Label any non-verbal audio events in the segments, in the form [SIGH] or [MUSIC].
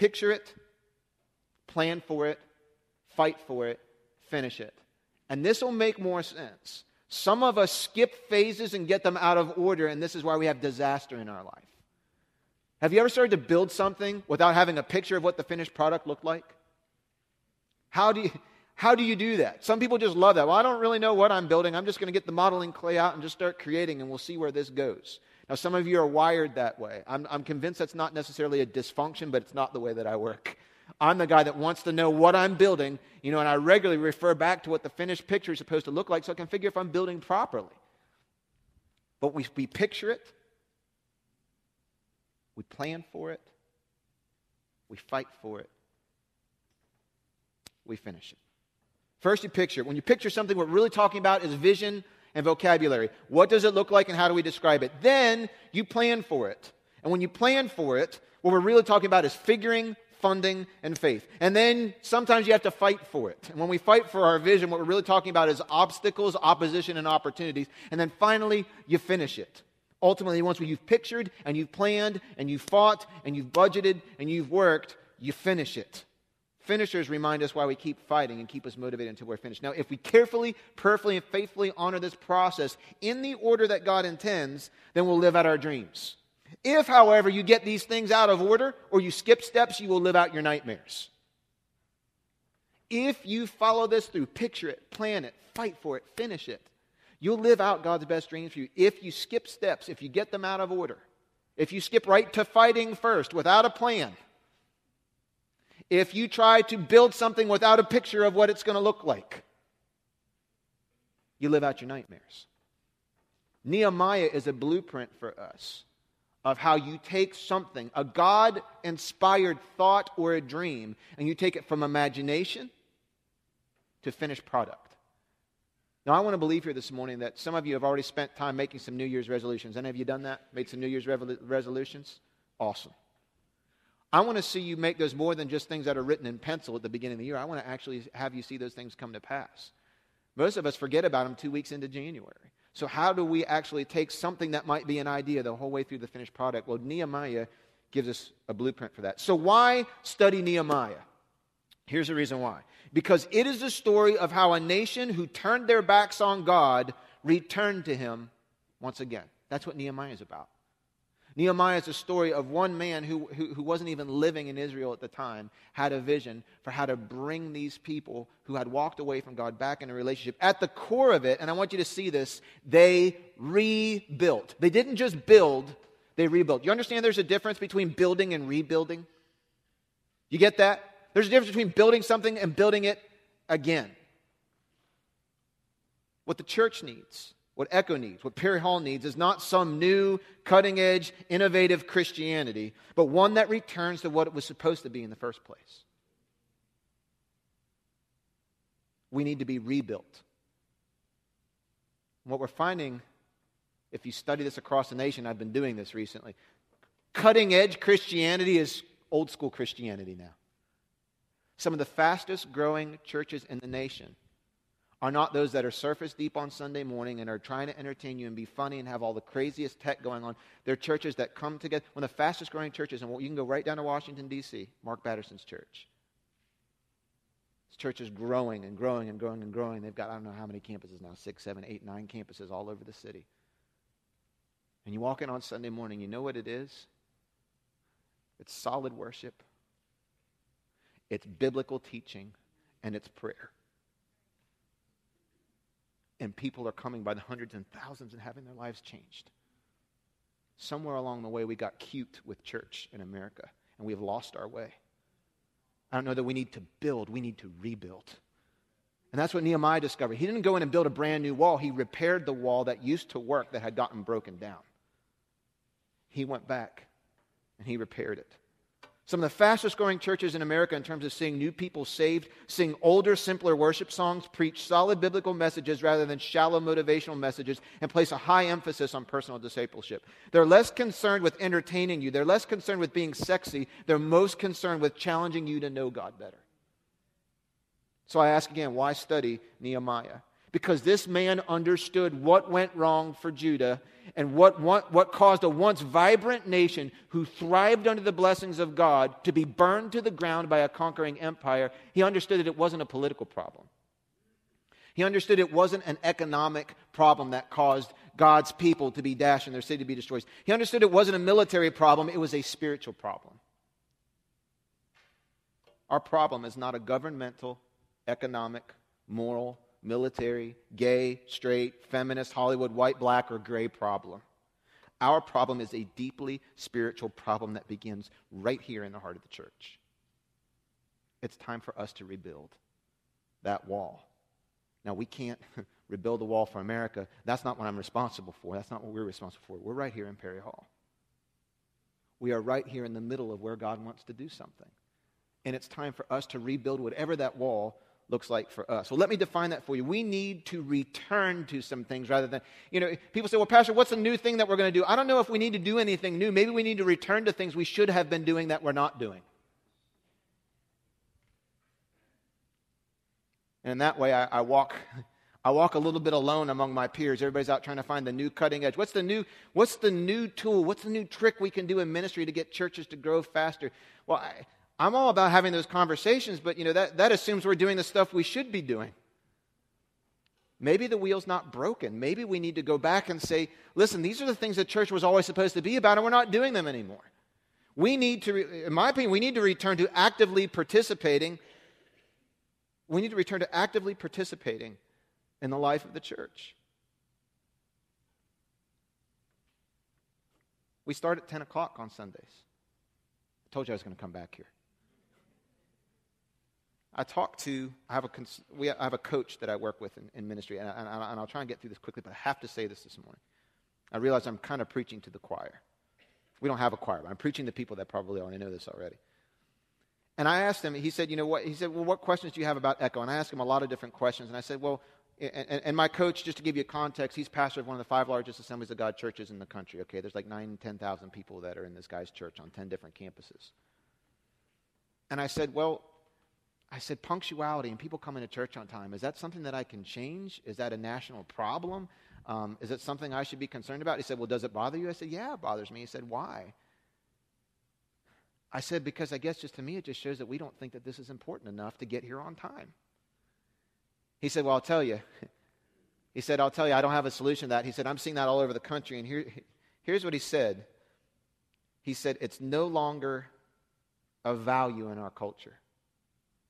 Picture it, plan for it, fight for it, finish it. And this will make more sense. Some of us skip phases and get them out of order, and this is why we have disaster in our life. Have you ever started to build something without having a picture of what the finished product looked like? How do you, how do, you do that? Some people just love that. Well, I don't really know what I'm building. I'm just going to get the modeling clay out and just start creating, and we'll see where this goes. Now, some of you are wired that way. I'm, I'm convinced that's not necessarily a dysfunction, but it's not the way that I work. I'm the guy that wants to know what I'm building, you know, and I regularly refer back to what the finished picture is supposed to look like so I can figure if I'm building properly. But we, we picture it, we plan for it, we fight for it, we finish it. First, you picture. When you picture something, what we're really talking about is vision and vocabulary. What does it look like and how do we describe it? Then you plan for it. And when you plan for it, what we're really talking about is figuring, funding, and faith. And then sometimes you have to fight for it. And when we fight for our vision, what we're really talking about is obstacles, opposition, and opportunities. And then finally, you finish it. Ultimately, once you've pictured and you've planned and you've fought and you've budgeted and you've worked, you finish it. Finishers remind us why we keep fighting and keep us motivated until we're finished. Now, if we carefully, perfectly, and faithfully honor this process in the order that God intends, then we'll live out our dreams. If, however, you get these things out of order or you skip steps, you will live out your nightmares. If you follow this through, picture it, plan it, fight for it, finish it, you'll live out God's best dreams for you. If you skip steps, if you get them out of order, if you skip right to fighting first without a plan, if you try to build something without a picture of what it's going to look like. You live out your nightmares. Nehemiah is a blueprint for us of how you take something, a God inspired thought or a dream, and you take it from imagination to finished product. Now, I want to believe here this morning that some of you have already spent time making some New Year's resolutions. Any of you done that? Made some New Year's resolutions? Awesome. I want to see you make those more than just things that are written in pencil at the beginning of the year. I want to actually have you see those things come to pass. Most of us forget about them two weeks into January. So, how do we actually take something that might be an idea the whole way through the finished product? Well, Nehemiah gives us a blueprint for that. So, why study Nehemiah? Here's the reason why. Because it is the story of how a nation who turned their backs on God returned to him once again. That's what Nehemiah is about. Nehemiah is a story of one man who, who, who, wasn't even living in Israel at the time, had a vision for how to bring these people who had walked away from God back in a relationship. At the core of it, and I want you to see this, they rebuilt. They didn't just build, they rebuilt. You understand there's a difference between building and rebuilding? You get that? There's a difference between building something and building it again. What the church needs what Echo needs, what Perry Hall needs, is not some new, cutting edge, innovative Christianity, but one that returns to what it was supposed to be in the first place. We need to be rebuilt. And what we're finding, if you study this across the nation, I've been doing this recently, cutting edge Christianity is old school Christianity now. Some of the fastest growing churches in the nation are not those that are surface deep on Sunday morning and are trying to entertain you and be funny and have all the craziest tech going on. They're churches that come together. One of the fastest growing churches, and you can go right down to Washington, D.C., Mark Batterson's church. This church is growing and growing and growing and growing. They've got, I don't know how many campuses now six, seven, eight, nine campuses all over the city. And you walk in on Sunday morning, you know what it is? It's solid worship, it's biblical teaching, and it's prayer and people are coming by the hundreds and thousands and having their lives changed. Somewhere along the way, we got cute with church in America, and we've lost our way. I don't know that we need to build, we need to rebuild. And that's what Nehemiah discovered. He didn't go in and build a brand new wall, he repaired the wall that used to work that had gotten broken down. He went back and he repaired it. Some of the fastest growing churches in America, in terms of seeing new people saved, sing older, simpler worship songs, preach solid biblical messages rather than shallow motivational messages, and place a high emphasis on personal discipleship. They're less concerned with entertaining you, they're less concerned with being sexy, they're most concerned with challenging you to know God better. So I ask again, why study Nehemiah? Because this man understood what went wrong for Judah and what, what, what caused a once vibrant nation who thrived under the blessings of God to be burned to the ground by a conquering empire, he understood that it wasn't a political problem. He understood it wasn't an economic problem that caused God's people to be dashed and their city to be destroyed. He understood it wasn't a military problem, it was a spiritual problem. Our problem is not a governmental, economic, moral, military, gay, straight, feminist, Hollywood, white, black, or gray problem. Our problem is a deeply spiritual problem that begins right here in the heart of the church. It's time for us to rebuild that wall. Now, we can't [LAUGHS] rebuild the wall for America. That's not what I'm responsible for. That's not what we're responsible for. We're right here in Perry Hall. We are right here in the middle of where God wants to do something. And it's time for us to rebuild whatever that wall looks like for us. So let me define that for you. We need to return to some things rather than, you know, people say, well, Pastor, what's a new thing that we're going to do? I don't know if we need to do anything new. Maybe we need to return to things we should have been doing that we're not doing. And in that way, I, I walk. [LAUGHS] I walk a little bit alone among my peers. Everybody's out trying to find the new cutting edge. What's the new, what's the new tool? What's the new trick we can do in ministry to get churches to grow faster? Well, I, I'm all about having those conversations, but you know, that, that assumes we're doing the stuff we should be doing. Maybe the wheel's not broken. Maybe we need to go back and say, listen, these are the things the church was always supposed to be about, and we're not doing them anymore. We need to, in my opinion, we need to return to actively participating. We need to return to actively participating in the life of the church. We start at 10 o'clock on Sundays. I told you I was going to come back here. I talked to, I have a, we, I have a coach that I work with in, in ministry, and, and, and I'll try and get through this quickly, but I have to say this this morning. I realize I'm kind of preaching to the choir. We don't have a choir, but I'm preaching to people that probably already know this already. And I asked him, he said, you know what? He said, well, what questions do you have about Echo? And I asked him a lot of different questions. And I said, well, and, and, my coach, just to give you context, he's pastor of one of the five largest Assemblies of God churches in the country. Okay, there's like nine, 10,000 people that are in this guy's church on 10 different campuses. And I said, well, I said, punctuality and people coming to church on time, is that something that I can change? Is that a national problem? Um, is it something I should be concerned about? He said, Well, does it bother you? I said, Yeah, it bothers me. He said, Why? I said, Because I guess just to me, it just shows that we don't think that this is important enough to get here on time. He said, Well, I'll tell you. [LAUGHS] He said, I'll tell you, I don't have a solution to that. He said, I'm seeing that all over the country. And here, here's what he said He said, It's no longer a value in our culture.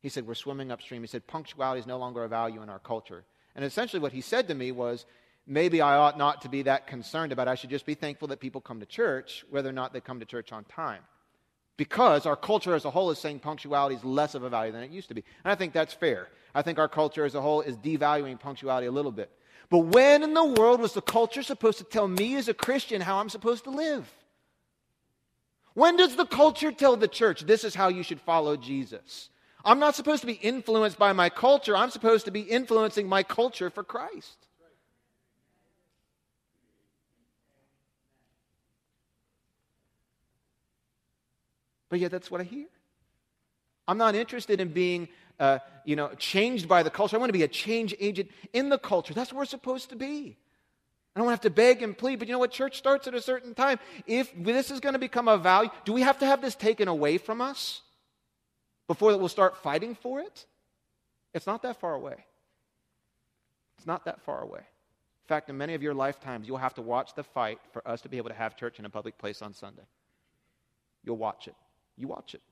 He said, We're swimming upstream. He said, Punctuality is no longer a value in our culture. And essentially, what he said to me was, Maybe I ought not to be that concerned about it. I should just be thankful that people come to church, whether or not they come to church on time. Because our culture as a whole is saying punctuality is less of a value than it used to be. And I think that's fair. I think our culture as a whole is devaluing punctuality a little bit. But when in the world was the culture supposed to tell me as a Christian how I'm supposed to live? When does the culture tell the church this is how you should follow Jesus? I'm not supposed to be influenced by my culture. I'm supposed to be influencing my culture for Christ. But yet, that's what I hear. I'm not interested in being, uh, you know, changed by the culture. I want to be a change agent in the culture. That's where we're supposed to be. I don't have to beg and plead, but you know what? Church starts at a certain time. If this is going to become a value, do we have to have this taken away from us? Before we'll start fighting for it? It's not that far away. It's not that far away. In fact, in many of your lifetimes, you'll have to watch the fight for us to be able to have church in a public place on Sunday. You'll watch it. You watch it.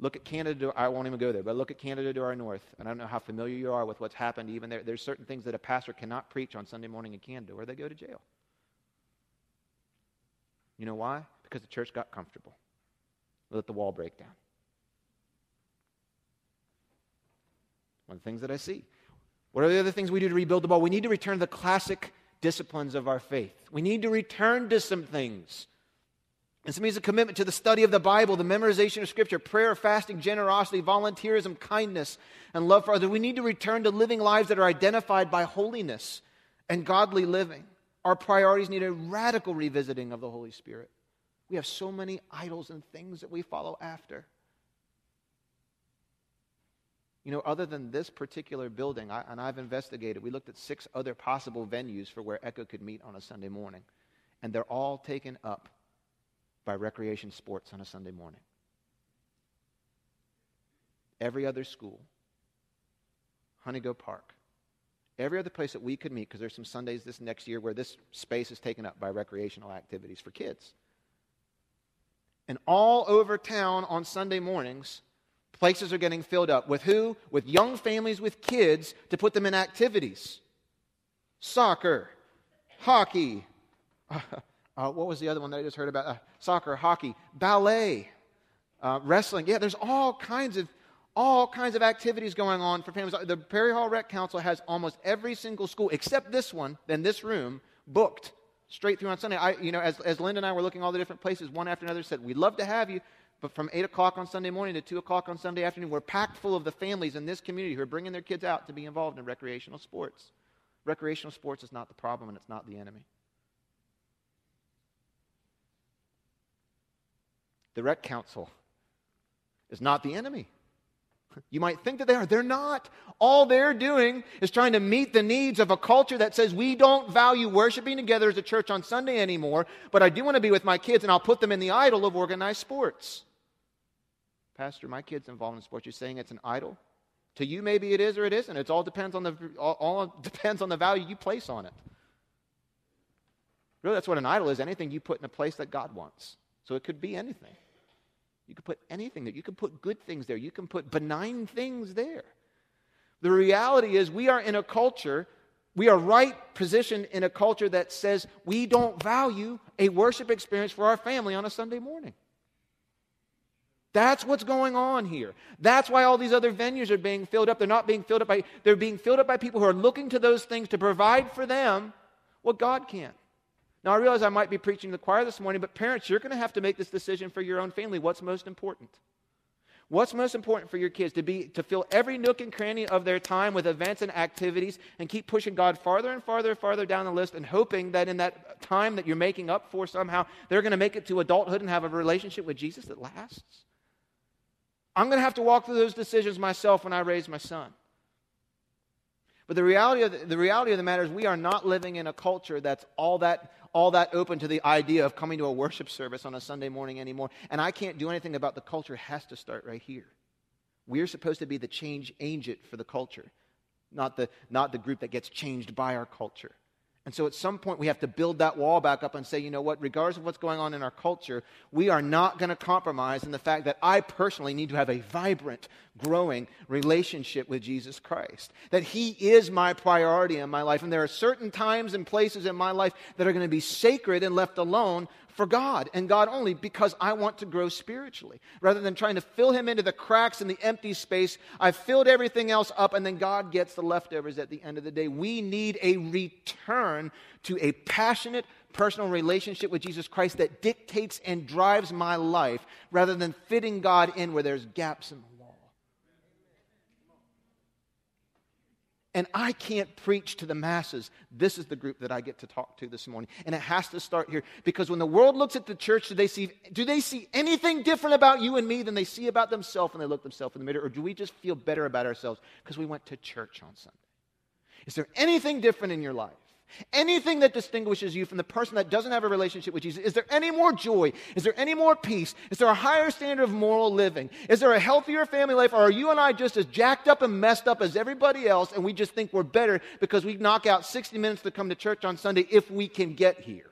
Look at Canada. I won't even go there, but look at Canada to our north. And I don't know how familiar you are with what's happened even there. There's certain things that a pastor cannot preach on Sunday morning in Canada, or they go to jail. You know why? Because the church got comfortable. Let the wall break down. One of the things that I see. What are the other things we do to rebuild the wall? We need to return to the classic disciplines of our faith. We need to return to some things. And some means a commitment to the study of the Bible, the memorization of Scripture, prayer, fasting, generosity, volunteerism, kindness, and love for others. We need to return to living lives that are identified by holiness and godly living. Our priorities need a radical revisiting of the Holy Spirit. We have so many idols and things that we follow after. You know, other than this particular building, I, and I've investigated, we looked at six other possible venues for where Echo could meet on a Sunday morning, and they're all taken up by recreation sports on a Sunday morning. Every other school, Honeygo Park, every other place that we could meet, because there's some Sundays this next year where this space is taken up by recreational activities for kids. And all over town on Sunday mornings, places are getting filled up. With who? With young families with kids to put them in activities soccer, hockey. Uh, [LAUGHS] uh, what was the other one that I just heard about? Uh, soccer, hockey, ballet, uh, wrestling. Yeah, there's all kinds of all kinds of activities going on for families. The Perry Hall Rec Council has almost every single school except this one, then this room, booked straight through on Sunday. I, you know, as, as Linda and I were looking all the different places, one after another said, We'd love to have you. But from 8 o'clock on Sunday morning to 2 o'clock on Sunday afternoon, we're packed full of the families in this community who are bringing their kids out to be involved in recreational sports. Recreational sports is not the problem and it's not the enemy. The Rec Council is not the enemy. You might think that they are. They're not. All they're doing is trying to meet the needs of a culture that says we don't value worshiping together as a church on Sunday anymore, but I do want to be with my kids and I'll put them in the idol of organized sports. Pastor, my kid's involved in sports. You're saying it's an idol? To you, maybe it is or it isn't. It all depends on the all, all depends on the value you place on it. Really, that's what an idol is. Anything you put in a place that God wants. So it could be anything. You could put anything there. You can put good things there. You can put benign things there. The reality is, we are in a culture, we are right positioned in a culture that says we don't value a worship experience for our family on a Sunday morning. That's what's going on here. That's why all these other venues are being filled up. They're not being filled up by, they're being filled up by people who are looking to those things to provide for them what God can't. Now, I realize I might be preaching to the choir this morning, but parents, you're going to have to make this decision for your own family. What's most important? What's most important for your kids to be to fill every nook and cranny of their time with events and activities and keep pushing God farther and farther and farther down the list and hoping that in that time that you're making up for somehow they're going to make it to adulthood and have a relationship with Jesus that lasts? I'm going to have to walk through those decisions myself when I raise my son. But the reality, of the, the reality of the matter is we are not living in a culture that's all that all that open to the idea of coming to a worship service on a Sunday morning anymore. And I can't do anything about the culture. It has to start right here. We're supposed to be the change agent for the culture, not the, not the group that gets changed by our culture. And so at some point, we have to build that wall back up and say, you know what, regardless of what's going on in our culture, we are not going to compromise in the fact that I personally need to have a vibrant, growing relationship with Jesus Christ. That He is my priority in my life. And there are certain times and places in my life that are going to be sacred and left alone for God and God only because I want to grow spiritually. Rather than trying to fill Him into the cracks and the empty space, I've filled everything else up and then God gets the leftovers at the end of the day. We need a return to a passionate, personal relationship with Jesus Christ that dictates and drives my life rather than fitting God in where there's gaps in And I can't preach to the masses. This is the group that I get to talk to this morning. And it has to start here because when the world looks at the church, do they see, do they see anything different about you and me than they see about themselves when they look themselves in the mirror? Or do we just feel better about ourselves because we went to church on Sunday? Is there anything different in your life? Anything that distinguishes you from the person that doesn't have a relationship with Jesus? Is there any more joy? Is there any more peace? Is there a higher standard of moral living? Is there a healthier family life? Or are you and I just as jacked up and messed up as everybody else and we just think we're better because we knock out 60 minutes to come to church on Sunday if we can get here?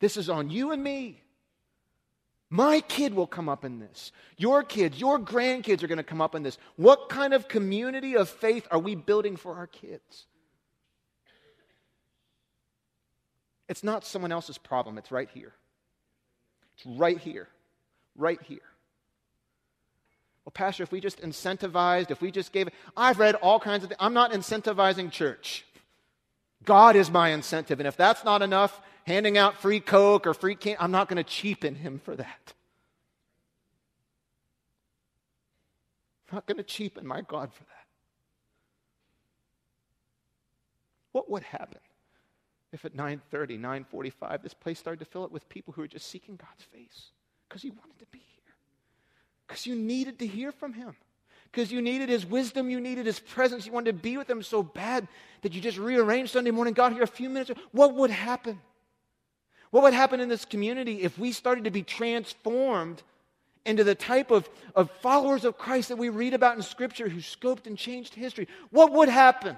This is on you and me. My kid will come up in this. Your kids, your grandkids are going to come up in this. What kind of community of faith are we building for our kids? It's not someone else's problem, it's right here. It's right here. Right here. Well, Pastor, if we just incentivized, if we just gave, I've read all kinds of things. I'm not incentivizing church. God is my incentive. And if that's not enough, handing out free Coke or free can I'm not going to cheapen him for that. I'm not going to cheapen my God for that. What would happen if at 9:30, 9:45 this place started to fill up with people who were just seeking God's face because he wanted to be here? Because you needed to hear from him. Because you needed his wisdom, you needed his presence, you wanted to be with him so bad that you just rearranged Sunday morning, got here a few minutes. What would happen? What would happen in this community if we started to be transformed into the type of, of followers of Christ that we read about in Scripture who scoped and changed history? What would happen?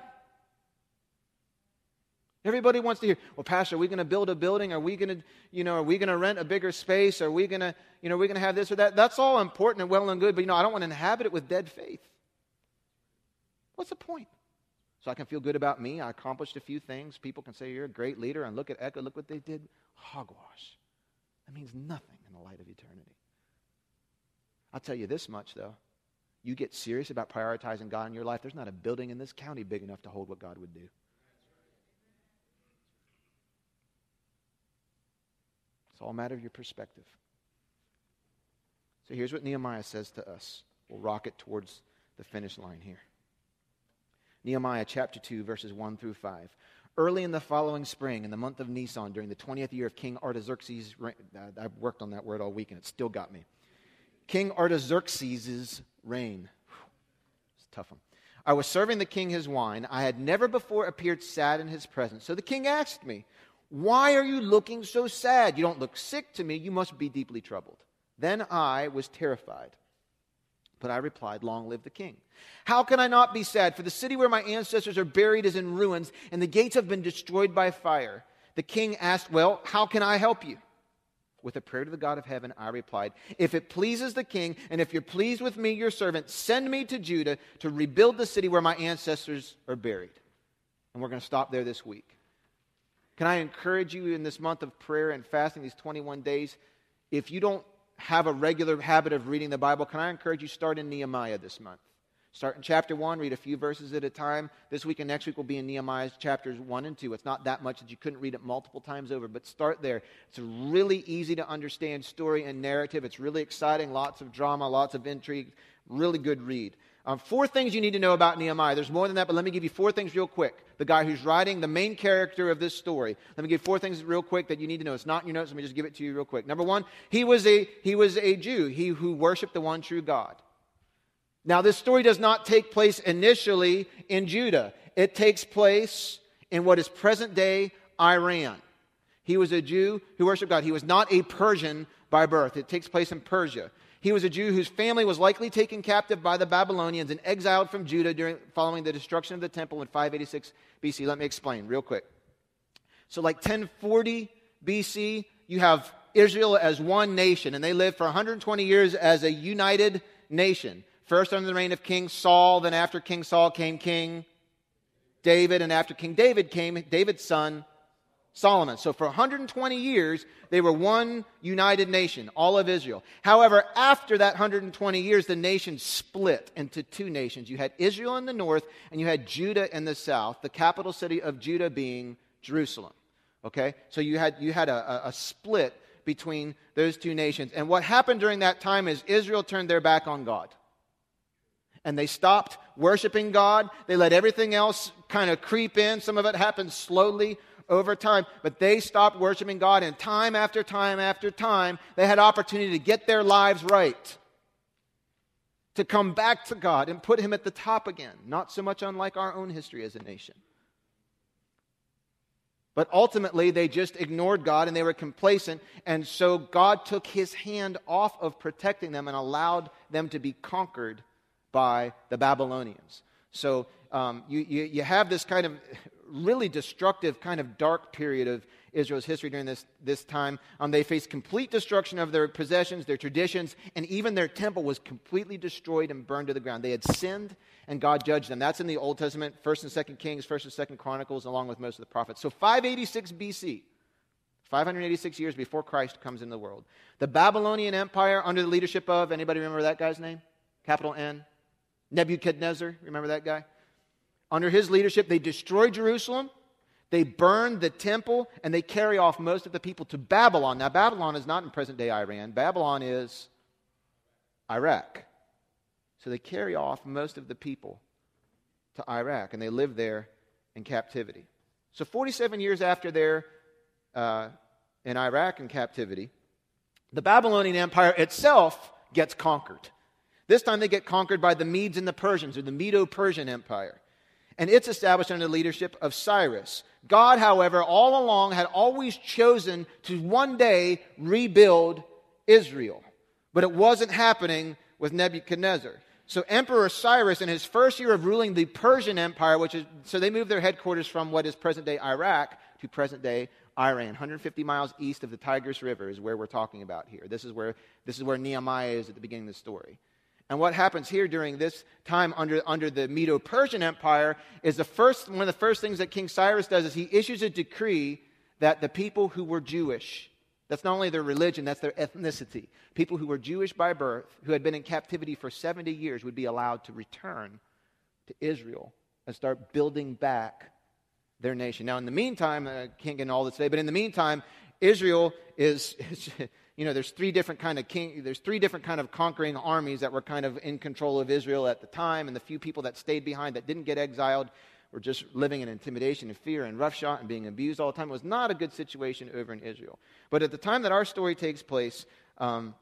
Everybody wants to hear, well, Pastor, are we going to build a building? Are we going to, you know, are we going to rent a bigger space? Are we going to, you know, are we going to have this or that? That's all important and well and good, but, you know, I don't want to inhabit it with dead faith. What's the point? So I can feel good about me. I accomplished a few things. People can say, you're a great leader, and look at Echo, look what they did. Hogwash. That means nothing in the light of eternity. I'll tell you this much, though. You get serious about prioritizing God in your life, there's not a building in this county big enough to hold what God would do. It's all a matter of your perspective. So here's what Nehemiah says to us. We'll rocket towards the finish line here. Nehemiah chapter 2, verses 1 through 5. Early in the following spring, in the month of Nisan, during the 20th year of King Artaxerxes' reign, I've worked on that word all week and it still got me. King Artaxerxes' reign. It's a tough one. I was serving the king his wine. I had never before appeared sad in his presence. So the king asked me, why are you looking so sad? You don't look sick to me. You must be deeply troubled. Then I was terrified. But I replied, Long live the king. How can I not be sad? For the city where my ancestors are buried is in ruins, and the gates have been destroyed by fire. The king asked, Well, how can I help you? With a prayer to the God of heaven, I replied, If it pleases the king, and if you're pleased with me, your servant, send me to Judah to rebuild the city where my ancestors are buried. And we're going to stop there this week. Can I encourage you in this month of prayer and fasting, these 21 days, if you don't have a regular habit of reading the Bible, can I encourage you start in Nehemiah this month? Start in chapter 1, read a few verses at a time. This week and next week will be in Nehemiah chapters 1 and 2. It's not that much that you couldn't read it multiple times over, but start there. It's a really easy to understand story and narrative. It's really exciting, lots of drama, lots of intrigue. Really good read. Um, four things you need to know about Nehemiah. There's more than that, but let me give you four things real quick. The guy who's writing, the main character of this story. Let me give four things real quick that you need to know. It's not in your notes. Let me just give it to you real quick. Number one, he was a, he was a Jew, he who worshiped the one true God. Now, this story does not take place initially in Judah, it takes place in what is present day Iran. He was a Jew who worshiped God. He was not a Persian by birth. It takes place in Persia. He was a Jew whose family was likely taken captive by the Babylonians and exiled from Judah during, following the destruction of the temple in 586 BC. Let me explain real quick. So, like 1040 BC, you have Israel as one nation, and they lived for 120 years as a united nation. First under the reign of King Saul, then after King Saul came King David, and after King David came David's son Solomon. So for 120 years, they were one united nation, all of Israel. However, after that 120 years, the nation split into two nations. You had Israel in the north, and you had Judah in the south, the capital city of Judah being Jerusalem. Okay? So you had, you had a, a, split between those two nations. And what happened during that time is Israel turned their back on God and they stopped worshiping God. They let everything else kind of creep in. Some of it happened slowly over time, but they stopped worshiping God, and time after time after time, they had opportunity to get their lives right, to come back to God and put Him at the top again, not so much unlike our own history as a nation. But ultimately, they just ignored God and they were complacent. And so God took his hand off of protecting them and allowed them to be conquered by the Babylonians. So um, you, you, you have this kind of really destructive, kind of dark period of Israel's history during this, this time. Um, they faced complete destruction of their possessions, their traditions, and even their temple was completely destroyed and burned to the ground. They had sinned, and God judged them. That's in the Old Testament, 1st and 2nd Kings, 1st and 2nd Chronicles, along with most of the prophets. So 586 BC, 586 years before Christ comes into the world. The Babylonian Empire, under the leadership of, anybody remember that guy's name? Capital N? Nebuchadnezzar, remember that guy? Under his leadership, they destroy Jerusalem, they burn the temple, and they carry off most of the people to Babylon. Now, Babylon is not in present day Iran, Babylon is Iraq. So they carry off most of the people to Iraq, and they live there in captivity. So, 47 years after they're uh, in Iraq in captivity, the Babylonian Empire itself gets conquered. This time they get conquered by the Medes and the Persians, or the Medo Persian Empire. And it's established under the leadership of Cyrus. God, however, all along had always chosen to one day rebuild Israel. But it wasn't happening with Nebuchadnezzar. So Emperor Cyrus, in his first year of ruling the Persian Empire, which is so they moved their headquarters from what is present day Iraq to present day Iran, 150 miles east of the Tigris River is where we're talking about here. This is where this is where Nehemiah is at the beginning of the story. And what happens here during this time under, under the Medo Persian Empire is the first, one of the first things that King Cyrus does is he issues a decree that the people who were Jewish, that's not only their religion, that's their ethnicity, people who were Jewish by birth, who had been in captivity for 70 years, would be allowed to return to Israel and start building back their nation. Now, in the meantime, I can't get into all this today, but in the meantime, Israel is, [LAUGHS] you know, there's three different kind of king, there's three different kind of conquering armies that were kind of in control of Israel at the time, and the few people that stayed behind that didn't get exiled were just living in intimidation and fear and roughshod and being abused all the time. It was not a good situation over in Israel. But at the time that our story takes place, um,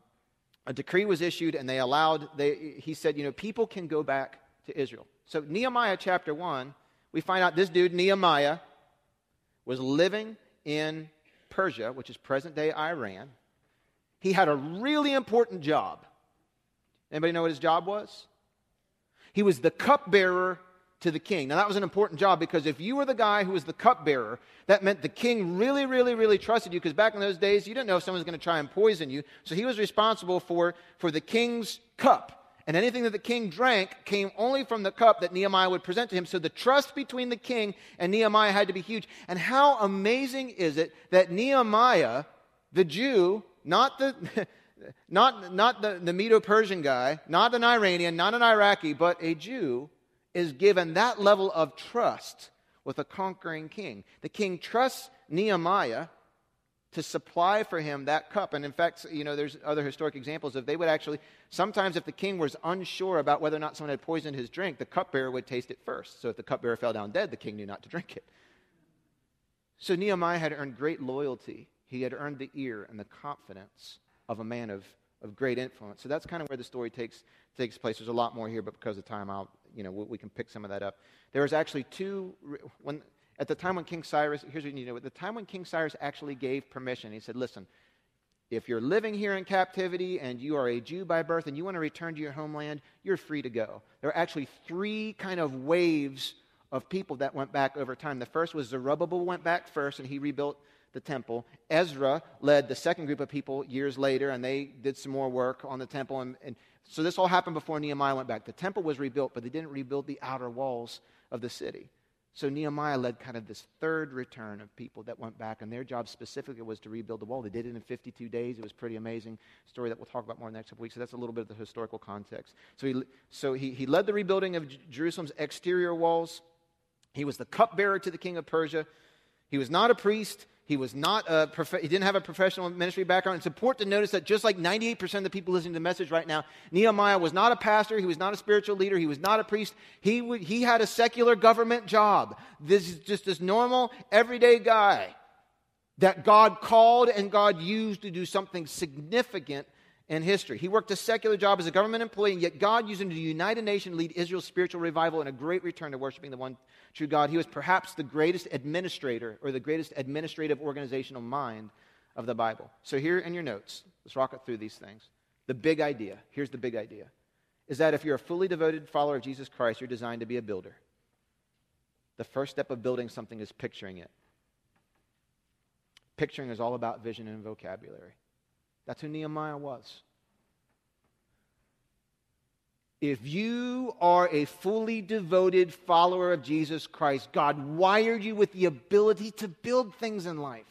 a decree was issued, and they allowed. They, he said, you know, people can go back to Israel. So Nehemiah chapter one, we find out this dude Nehemiah was living in Persia, which is present day Iran he had a really important job. Anybody know what his job was? He was the cupbearer to the king. Now, that was an important job because if you were the guy who was the cupbearer, that meant the king really, really, really trusted you because back in those days, you didn't know if someone was going to try and poison you. So he was responsible for, for the king's cup. And anything that the king drank came only from the cup that Nehemiah would present to him. So the trust between the king and Nehemiah had to be huge. And how amazing is it that Nehemiah, the Jew, not the, [LAUGHS] not, not the, the Medo Persian guy, not an Iranian, not an Iraqi, but a Jew, is given that level of trust with a conquering king. The king trusts Nehemiah to supply for him that cup. And in fact, you know, there's other historic examples of they would actually, sometimes if the king was unsure about whether or not someone had poisoned his drink, the cupbearer would taste it first. So if the cupbearer fell down dead, the king knew not to drink it. So Nehemiah had earned great loyalty he had earned the ear and the confidence of a man of, of great influence. So that's kind of where the story takes, takes place. There's a lot more here, but because of time, I'll, you know, we, we can pick some of that up. There was actually two, when, at the time when King Cyrus, here's what you need to know, at the time when King Cyrus actually gave permission, he said, listen, if you're living here in captivity and you are a Jew by birth and you want to return to your homeland, you're free to go. There are actually three kind of waves of people that went back over time. The first was Zerubbabel went back first and he rebuilt the temple. Ezra led the second group of people years later, and they did some more work on the temple. And, and so this all happened before Nehemiah went back. The temple was rebuilt, but they didn't rebuild the outer walls of the city. So Nehemiah led kind of this third return of people that went back, and their job specifically was to rebuild the wall. They did it in 52 days. It was pretty amazing story that we'll talk about more in the next couple weeks. So that's a little bit of the historical context. So he, so he, he led the rebuilding of Jerusalem's exterior walls. He was the cupbearer to the king of Persia. He was not a priest. He was not a prof- he didn't have a professional ministry background. It's important to notice that just like 98% of the people listening to the message right now, Nehemiah was not a pastor. He was not a spiritual leader. He was not a priest. He, w- he had a secular government job. This is just this normal, everyday guy that God called and God used to do something significant in history. He worked a secular job as a government employee, and yet God used him to unite a nation, lead Israel's spiritual revival, and a great return to worshiping the one true God. He was perhaps the greatest administrator or the greatest administrative organizational mind of the Bible. So, here in your notes, let's rock it through these things. The big idea here's the big idea is that if you're a fully devoted follower of Jesus Christ, you're designed to be a builder. The first step of building something is picturing it. Picturing is all about vision and vocabulary. That's who Nehemiah was. If you are a fully devoted follower of Jesus Christ, God wired you with the ability to build things in life,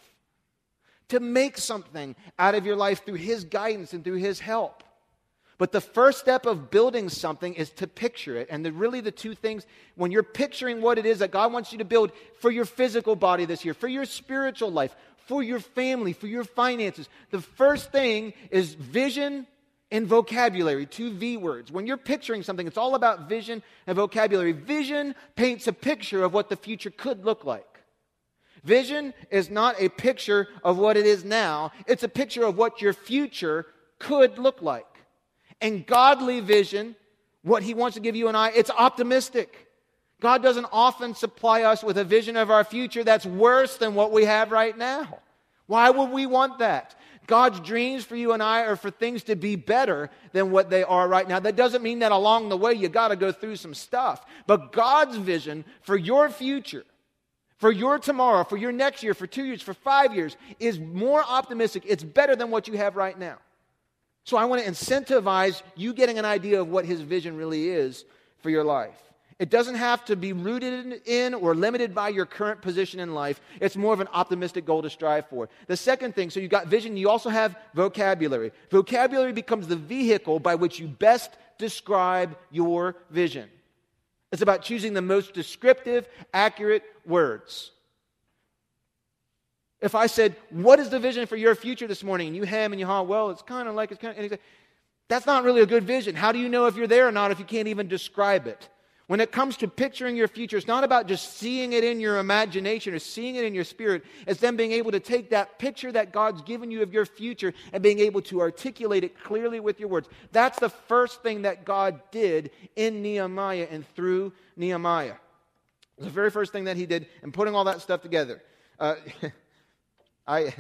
to make something out of your life through His guidance and through His help. But the first step of building something is to picture it. And the, really, the two things, when you're picturing what it is that God wants you to build for your physical body this year, for your spiritual life, for your family, for your finances, the first thing is vision and vocabulary, two V words. When you're picturing something, it's all about vision and vocabulary. Vision paints a picture of what the future could look like. Vision is not a picture of what it is now, it's a picture of what your future could look like. And godly vision, what He wants to give you and I, it's optimistic. God doesn't often supply us with a vision of our future that's worse than what we have right now. Why would we want that? God's dreams for you and I are for things to be better than what they are right now. That doesn't mean that along the way you got to go through some stuff. But God's vision for your future, for your tomorrow, for your next year, for two years, for five years is more optimistic. It's better than what you have right now. So I want to incentivize you getting an idea of what His vision really is for your life. It doesn't have to be rooted in or limited by your current position in life. It's more of an optimistic goal to strive for. The second thing, so you've got vision, you also have vocabulary. Vocabulary becomes the vehicle by which you best describe your vision. It's about choosing the most descriptive, accurate words. If I said, What is the vision for your future this morning? And you hem and you haw, well, it's kind of like it's kind of. That's not really a good vision. How do you know if you're there or not if you can't even describe it? When it comes to picturing your future, it's not about just seeing it in your imagination or seeing it in your spirit. It's then being able to take that picture that God's given you of your future and being able to articulate it clearly with your words. That's the first thing that God did in Nehemiah and through Nehemiah. The very first thing that he did in putting all that stuff together. Uh, [LAUGHS] I,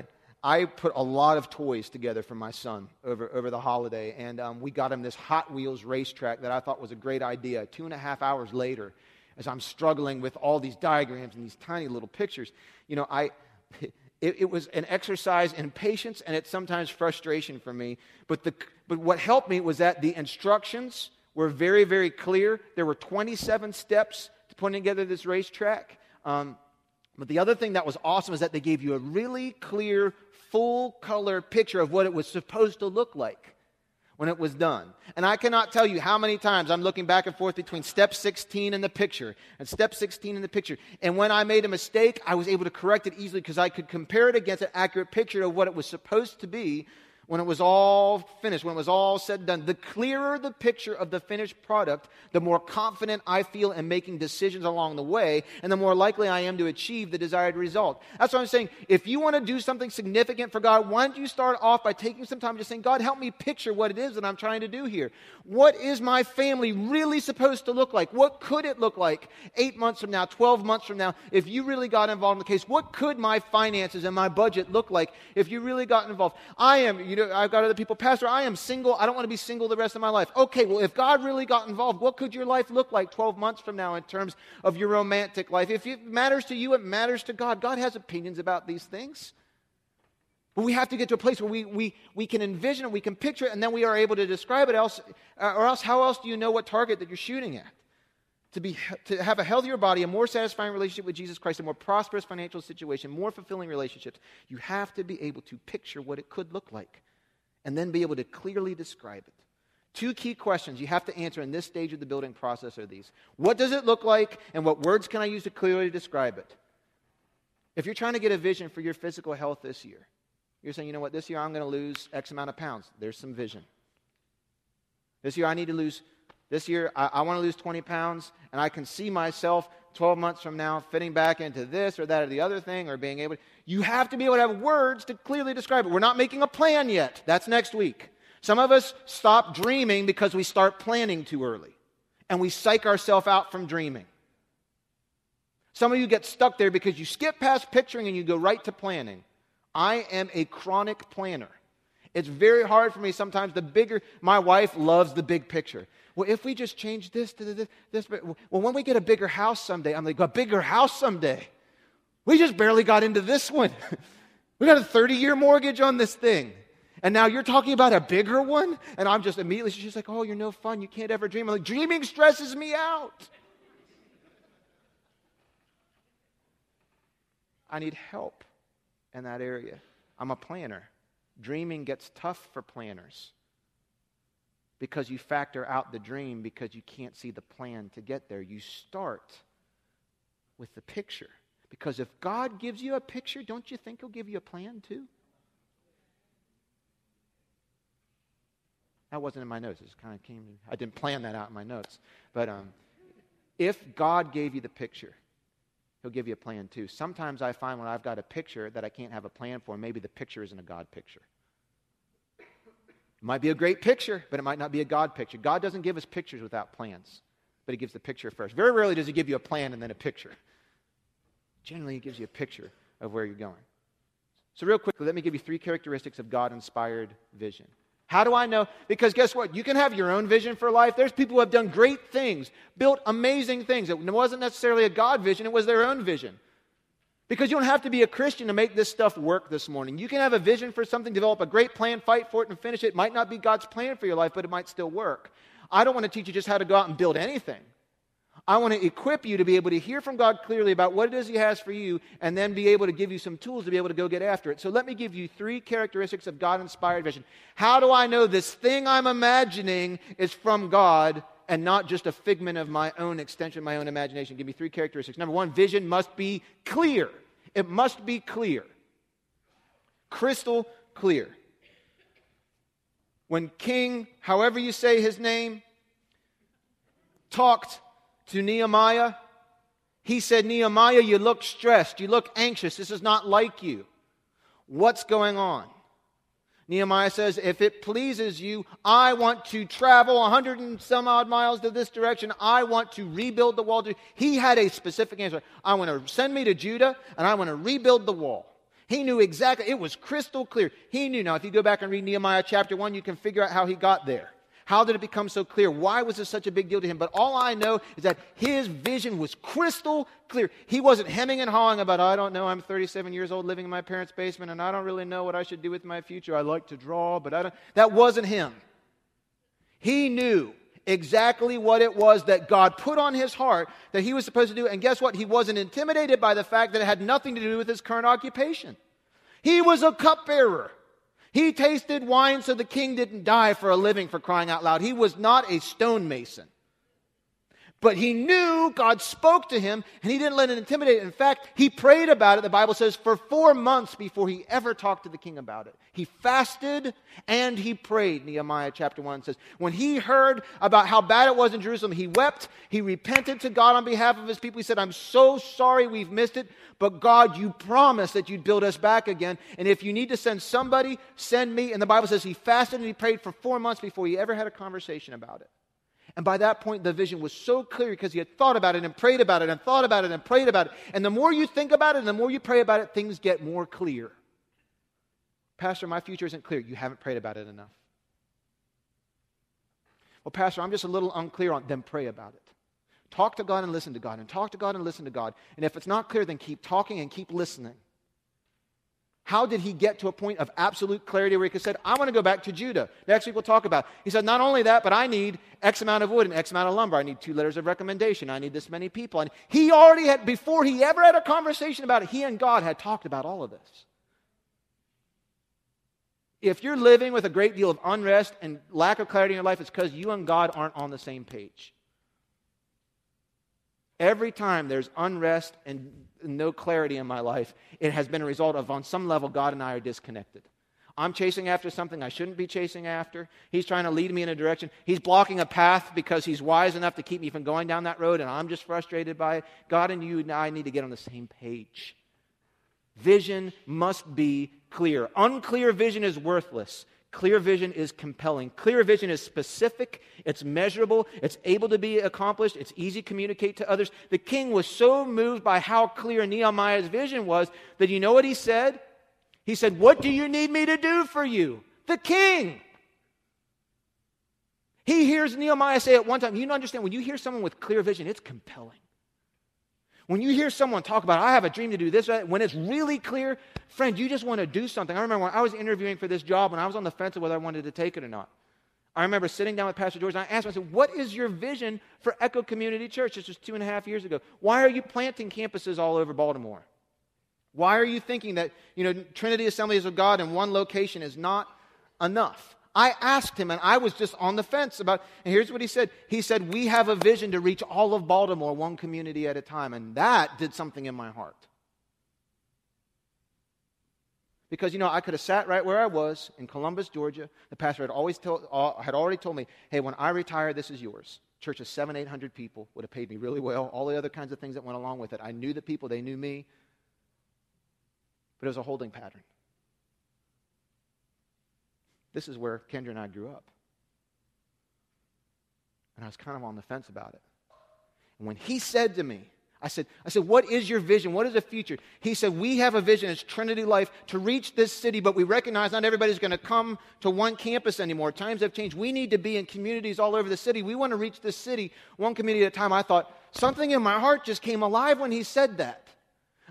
I put a lot of toys together for my son over, over the holiday, and um, we got him this Hot Wheels racetrack that I thought was a great idea. Two and a half hours later, as I'm struggling with all these diagrams and these tiny little pictures, you know, I, [LAUGHS] it, it was an exercise in patience and it's sometimes frustration for me. But, the, but what helped me was that the instructions were very, very clear. There were 27 steps to putting together this racetrack. Um, but the other thing that was awesome is that they gave you a really clear full color picture of what it was supposed to look like when it was done. And I cannot tell you how many times I'm looking back and forth between step 16 and the picture and step 16 and the picture. And when I made a mistake, I was able to correct it easily because I could compare it against an accurate picture of what it was supposed to be when it was all finished, when it was all said and done, the clearer the picture of the finished product, the more confident I feel in making decisions along the way, and the more likely I am to achieve the desired result. That's what I'm saying. If you want to do something significant for God, why don't you start off by taking some time just saying, God, help me picture what it is that I'm trying to do here. What is my family really supposed to look like? What could it look like eight months from now, 12 months from now, if you really got involved in the case? What could my finances and my budget look like if you really got involved? I am, you know, I've got other people, Pastor, I am single. I don't want to be single the rest of my life. Okay, well, if God really got involved, what could your life look like 12 months from now in terms of your romantic life? If it matters to you, it matters to God. God has opinions about these things. But we have to get to a place where we, we, we can envision it, we can picture it, and then we are able to describe it. Else, uh, or else, how else do you know what target that you're shooting at? To, be, to have a healthier body, a more satisfying relationship with Jesus Christ, a more prosperous financial situation, more fulfilling relationships, you have to be able to picture what it could look like and then be able to clearly describe it. Two key questions you have to answer in this stage of the building process are these What does it look like, and what words can I use to clearly describe it? If you're trying to get a vision for your physical health this year, you're saying, you know what, this year I'm going to lose X amount of pounds. There's some vision. This year I need to lose, this year I, I want to lose 20 pounds, and I can see myself 12 months from now fitting back into this or that or the other thing or being able to, you have to be able to have words to clearly describe it. We're not making a plan yet. That's next week. Some of us stop dreaming because we start planning too early and we psych ourselves out from dreaming. Some of you get stuck there because you skip past picturing and you go right to planning. I am a chronic planner. It's very hard for me sometimes. The bigger, my wife loves the big picture. Well, if we just change this to this, this, well, when we get a bigger house someday, I'm like, a bigger house someday. We just barely got into this one. [LAUGHS] we got a 30 year mortgage on this thing. And now you're talking about a bigger one? And I'm just immediately, she's like, oh, you're no fun. You can't ever dream. I'm like, dreaming stresses me out. I need help in that area. I'm a planner. Dreaming gets tough for planners because you factor out the dream because you can't see the plan to get there. You start with the picture. Because if God gives you a picture, don't you think He'll give you a plan too? That wasn't in my notes. It just kind of came. I didn't plan that out in my notes. But um, if God gave you the picture, He'll give you a plan too. Sometimes I find when I've got a picture that I can't have a plan for, maybe the picture isn't a God picture. Might be a great picture, but it might not be a God picture. God doesn't give us pictures without plans, but He gives the picture first. Very rarely does He give you a plan and then a picture. Generally, He gives you a picture of where you're going. So, real quickly, let me give you three characteristics of God inspired vision. How do I know? Because guess what? You can have your own vision for life. There's people who have done great things, built amazing things. It wasn't necessarily a God vision, it was their own vision. Because you don't have to be a Christian to make this stuff work this morning. You can have a vision for something, develop a great plan, fight for it, and finish it. It might not be God's plan for your life, but it might still work. I don't want to teach you just how to go out and build anything. I want to equip you to be able to hear from God clearly about what it is He has for you and then be able to give you some tools to be able to go get after it. So let me give you three characteristics of God inspired vision. How do I know this thing I'm imagining is from God and not just a figment of my own extension, my own imagination? Give me three characteristics. Number one, vision must be clear. It must be clear. Crystal clear. When King, however you say his name, talked to Nehemiah, he said, Nehemiah, you look stressed. You look anxious. This is not like you. What's going on? Nehemiah says, If it pleases you, I want to travel 100 and some odd miles to this direction. I want to rebuild the wall. He had a specific answer. I want to send me to Judah and I want to rebuild the wall. He knew exactly, it was crystal clear. He knew. Now, if you go back and read Nehemiah chapter 1, you can figure out how he got there. How did it become so clear? Why was this such a big deal to him? But all I know is that his vision was crystal clear. He wasn't hemming and hawing about, I don't know, I'm 37 years old living in my parents' basement and I don't really know what I should do with my future. I like to draw, but I don't. That wasn't him. He knew exactly what it was that God put on his heart that he was supposed to do. And guess what? He wasn't intimidated by the fact that it had nothing to do with his current occupation. He was a cupbearer. He tasted wine so the king didn't die for a living for crying out loud. He was not a stonemason. But he knew God spoke to him and he didn't let it intimidate. In fact, he prayed about it, the Bible says, for four months before he ever talked to the king about it. He fasted and he prayed, Nehemiah chapter 1 says. When he heard about how bad it was in Jerusalem, he wept. He repented to God on behalf of his people. He said, I'm so sorry we've missed it, but God, you promised that you'd build us back again. And if you need to send somebody, send me. And the Bible says he fasted and he prayed for four months before he ever had a conversation about it. And by that point, the vision was so clear because he had thought about it and prayed about it and thought about it and prayed about it. And the more you think about it and the more you pray about it, things get more clear. Pastor, my future isn't clear. You haven't prayed about it enough. Well, Pastor, I'm just a little unclear on Then pray about it. Talk to God and listen to God, and talk to God and listen to God. And if it's not clear, then keep talking and keep listening. How did he get to a point of absolute clarity where he could say, I want to go back to Judah? Next week we'll talk about. It. He said, not only that, but I need X amount of wood and X amount of lumber. I need two letters of recommendation. I need this many people. And he already had, before he ever had a conversation about it, he and God had talked about all of this. If you're living with a great deal of unrest and lack of clarity in your life, it's because you and God aren't on the same page. Every time there's unrest and no clarity in my life, it has been a result of, on some level, God and I are disconnected. I'm chasing after something I shouldn't be chasing after. He's trying to lead me in a direction. He's blocking a path because he's wise enough to keep me from going down that road, and I'm just frustrated by it. God and you and I need to get on the same page. Vision must be clear. Unclear vision is worthless. Clear vision is compelling. Clear vision is specific, it's measurable, it's able to be accomplished, it's easy to communicate to others. The king was so moved by how clear Nehemiah's vision was that you know what he said? He said, What do you need me to do for you? The king. He hears Nehemiah say at one time, you understand, when you hear someone with clear vision, it's compelling. When you hear someone talk about, I have a dream to do this, when it's really clear, friend, you just want to do something. I remember when I was interviewing for this job, and I was on the fence of whether I wanted to take it or not. I remember sitting down with Pastor George and I asked him, I said, What is your vision for Echo Community Church? This was two and a half years ago. Why are you planting campuses all over Baltimore? Why are you thinking that, you know, Trinity Assemblies of God in one location is not enough? I asked him, and I was just on the fence about, and here's what he said. He said, We have a vision to reach all of Baltimore, one community at a time. And that did something in my heart. Because, you know, I could have sat right where I was in Columbus, Georgia. The pastor had, always told, uh, had already told me, hey, when I retire, this is yours. Church of seven, eight hundred people would have paid me really well. All the other kinds of things that went along with it. I knew the people, they knew me. But it was a holding pattern. This is where Kendra and I grew up. And I was kind of on the fence about it. And when he said to me, I said, I said, what is your vision? What is the future? He said, we have a vision. It's Trinity Life to reach this city, but we recognize not everybody's going to come to one campus anymore. Times have changed. We need to be in communities all over the city. We want to reach this city one community at a time. I thought, something in my heart just came alive when he said that.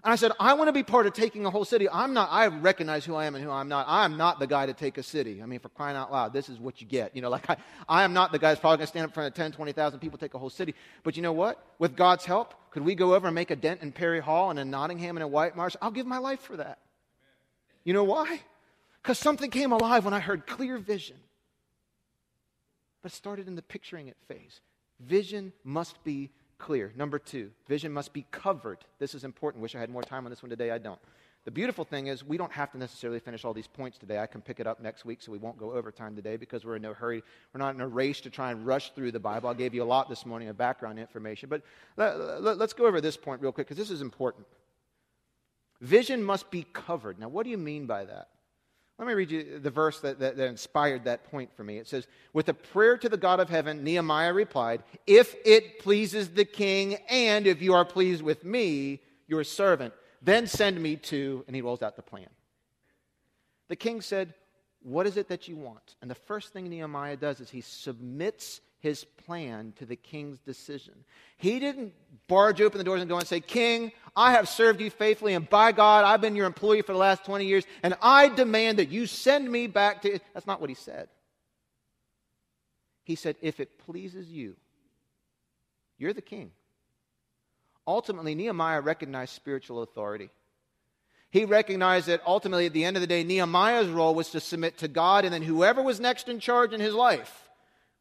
And I said, I want to be part of taking a whole city. I'm not, I recognize who I am and who I'm not. I am not the guy to take a city. I mean, for crying out loud, this is what you get. You know, [LAUGHS] like I, I am not the guy that's probably going to stand up in front of 10, 20,000 people, take a whole city. But you know what? With God's help, could we go over and make a dent in Perry Hall and in Nottingham and in White Marsh? I'll give my life for that. You know why? Because something came alive when I heard clear vision. But it started in the picturing it phase. Vision must be clear. Number two, vision must be covered. This is important. Wish I had more time on this one today. I don't. The beautiful thing is, we don't have to necessarily finish all these points today. I can pick it up next week, so we won't go over time today because we're in no hurry. We're not in a race to try and rush through the Bible. I gave you a lot this morning of background information. But let, us go over this point real quick because this is important. Vision must be covered. Now, what do you mean by that? Let me read you the verse that, that, that, inspired that point for me. It says, With a prayer to the God of heaven, Nehemiah replied, If it pleases the king, and if you are pleased with me, your servant, then send me to, and he rolls out the plan. The king said, What is it that you want? And the first thing Nehemiah does is he submits his plan to the king's decision. He didn't barge open the doors and go and say, King, I have served you faithfully, and by God, I've been your employee for the last 20 years, and I demand that you send me back to. That's not what he said. He said, If it pleases you, you're the king. Ultimately, Nehemiah recognized spiritual authority. He recognized that ultimately, at the end of the day, Nehemiah's role was to submit to God and then whoever was next in charge in his life